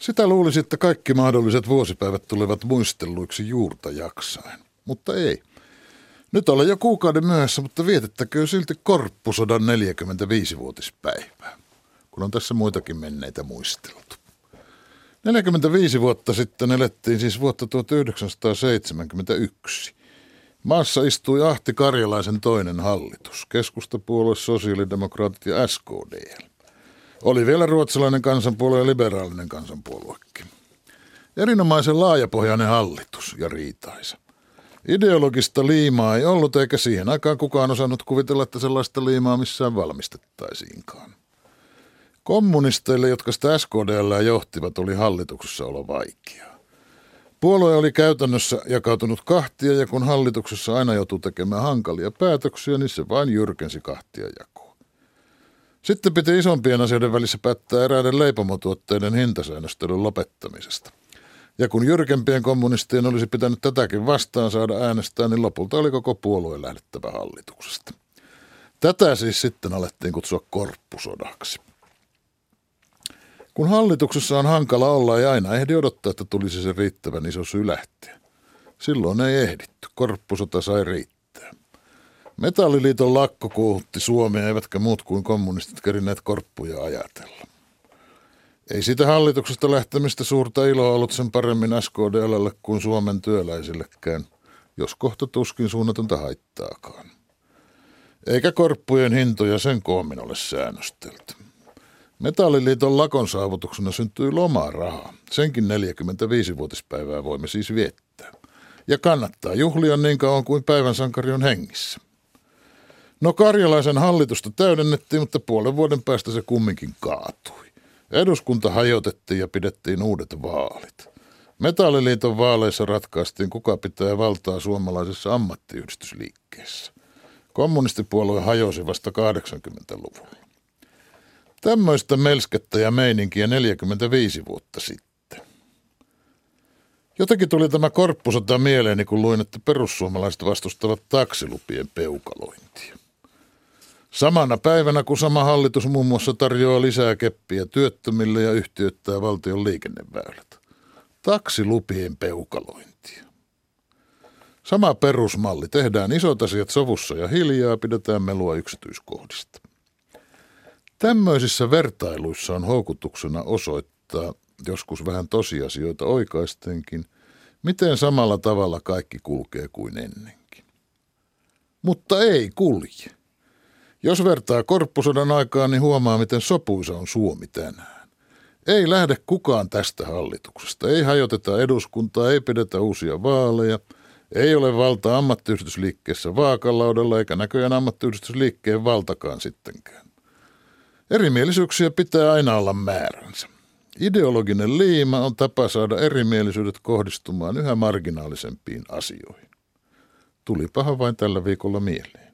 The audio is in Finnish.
Sitä luulisi, että kaikki mahdolliset vuosipäivät tulevat muistelluiksi juurta jaksain, mutta ei. Nyt olen jo kuukauden myöhässä, mutta vietettäkö silti Korppusodan 45-vuotispäivää, kun on tässä muitakin menneitä muisteltu. 45 vuotta sitten elettiin siis vuotta 1971. Maassa istui Ahti Karjalaisen toinen hallitus, keskustapuolue, sosiaalidemokraatit ja SKDL. Oli vielä ruotsalainen kansanpuolue ja liberaalinen kansanpuoluekin. Erinomaisen laajapohjainen hallitus ja riitaisa. Ideologista liimaa ei ollut eikä siihen aikaan kukaan osannut kuvitella, että sellaista liimaa missään valmistettaisiinkaan. Kommunisteille, jotka sitä SKDL johtivat, oli hallituksessa olla vaikeaa. Puolue oli käytännössä jakautunut kahtia ja kun hallituksessa aina joutuu tekemään hankalia päätöksiä, niin se vain jyrkensi kahtia jakoa. Sitten piti isompien asioiden välissä päättää eräiden leipomotuotteiden hintasäännöstelyn lopettamisesta. Ja kun jyrkempien kommunistien olisi pitänyt tätäkin vastaan saada äänestää, niin lopulta oli koko puolue lähdettävä hallituksesta. Tätä siis sitten alettiin kutsua korppusodaksi. Kun hallituksessa on hankala olla, ei aina ehdi odottaa, että tulisi se riittävän iso syy lähteä. Silloin ei ehditty. Korppusota sai riittää. Metalliliiton lakko kuuhutti Suomea, eivätkä muut kuin kommunistit kerineet korppuja ajatella. Ei siitä hallituksesta lähtemistä suurta iloa ollut sen paremmin SKDLlle kuin Suomen työläisillekään, jos kohta tuskin suunnatonta haittaakaan. Eikä korppujen hintoja sen koommin ole säännöstelty. Metalliliiton lakon saavutuksena syntyi lomaraha. Senkin 45-vuotispäivää voimme siis viettää. Ja kannattaa juhlia niin kauan kuin päivän sankari on hengissä. No karjalaisen hallitusta täydennettiin, mutta puolen vuoden päästä se kumminkin kaatui. Eduskunta hajotettiin ja pidettiin uudet vaalit. Metalliliiton vaaleissa ratkaistiin, kuka pitää valtaa suomalaisessa ammattiyhdistysliikkeessä. Kommunistipuolue hajosi vasta 80-luvulla. Tämmöistä melskettä ja meininkiä 45 vuotta sitten. Jotenkin tuli tämä korppusota mieleeni, kun luin, että perussuomalaiset vastustavat taksilupien peukalointia. Samana päivänä, kun sama hallitus muun muassa tarjoaa lisää keppiä työttömille ja yhtiöittää valtion liikenneväylät. Taksilupien peukalointia. Sama perusmalli. Tehdään isot asiat sovussa ja hiljaa, pidetään melua yksityiskohdista. Tämmöisissä vertailuissa on houkutuksena osoittaa, joskus vähän tosiasioita oikaistenkin, miten samalla tavalla kaikki kulkee kuin ennenkin. Mutta ei kulje. Jos vertaa korppusodan aikaan, niin huomaa, miten sopuisa on Suomi tänään. Ei lähde kukaan tästä hallituksesta. Ei hajoteta eduskuntaa, ei pidetä uusia vaaleja. Ei ole valta ammattiyhdistysliikkeessä vaakalaudella, eikä näköjään ammattiyhdistysliikkeen valtakaan sittenkään. Erimielisyyksiä pitää aina olla määränsä. Ideologinen liima on tapa saada erimielisyydet kohdistumaan yhä marginaalisempiin asioihin. Tulipahan vain tällä viikolla mieleen.